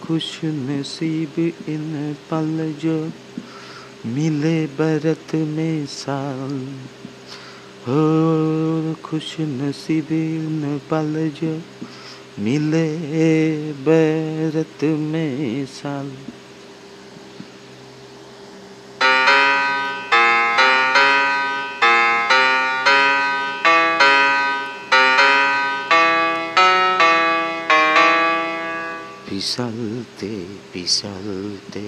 खुश नसीब इन पल जो मिले बरत में साल। हो खुश नसीब इन पल जो मिले बरत में साल। फिसलते फिसलते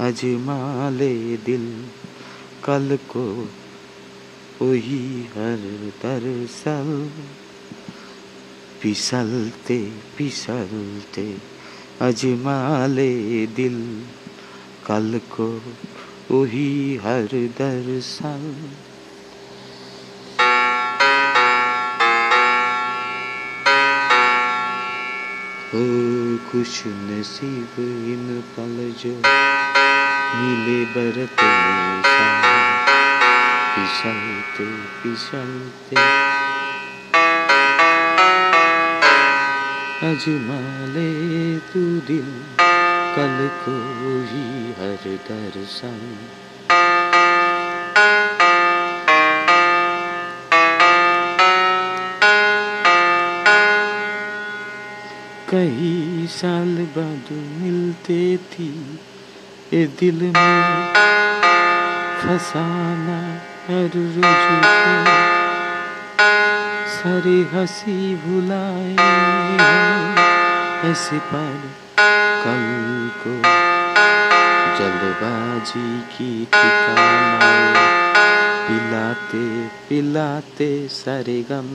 अजमाले दिल कल को वही हर दरसल फिसलते फिसलते अजमाले दिल कल को वही हर दरसल। खुश नसीब इन पल जो मिले बरत पिसलते फिसलते अजमाले तू दिल कल को ही हर दर्शन। कई साल बाद मिलते थी। ए दिल में फसाना हर रोज सारी हँसी भुलाए ऐसे पर कल को जल्दबाजी की ठिकाना। पिलाते पिलाते सारे गम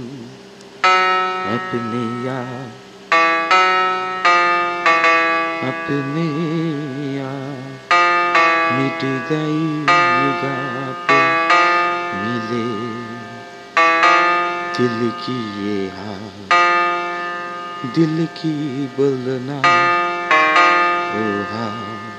अपने यार अपने मिट गई निगाह मिले दिल की ये हाल दिल की बोलना ओ हाल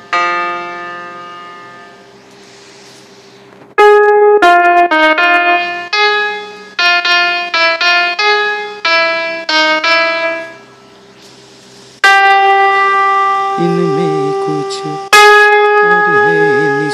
같이 어린이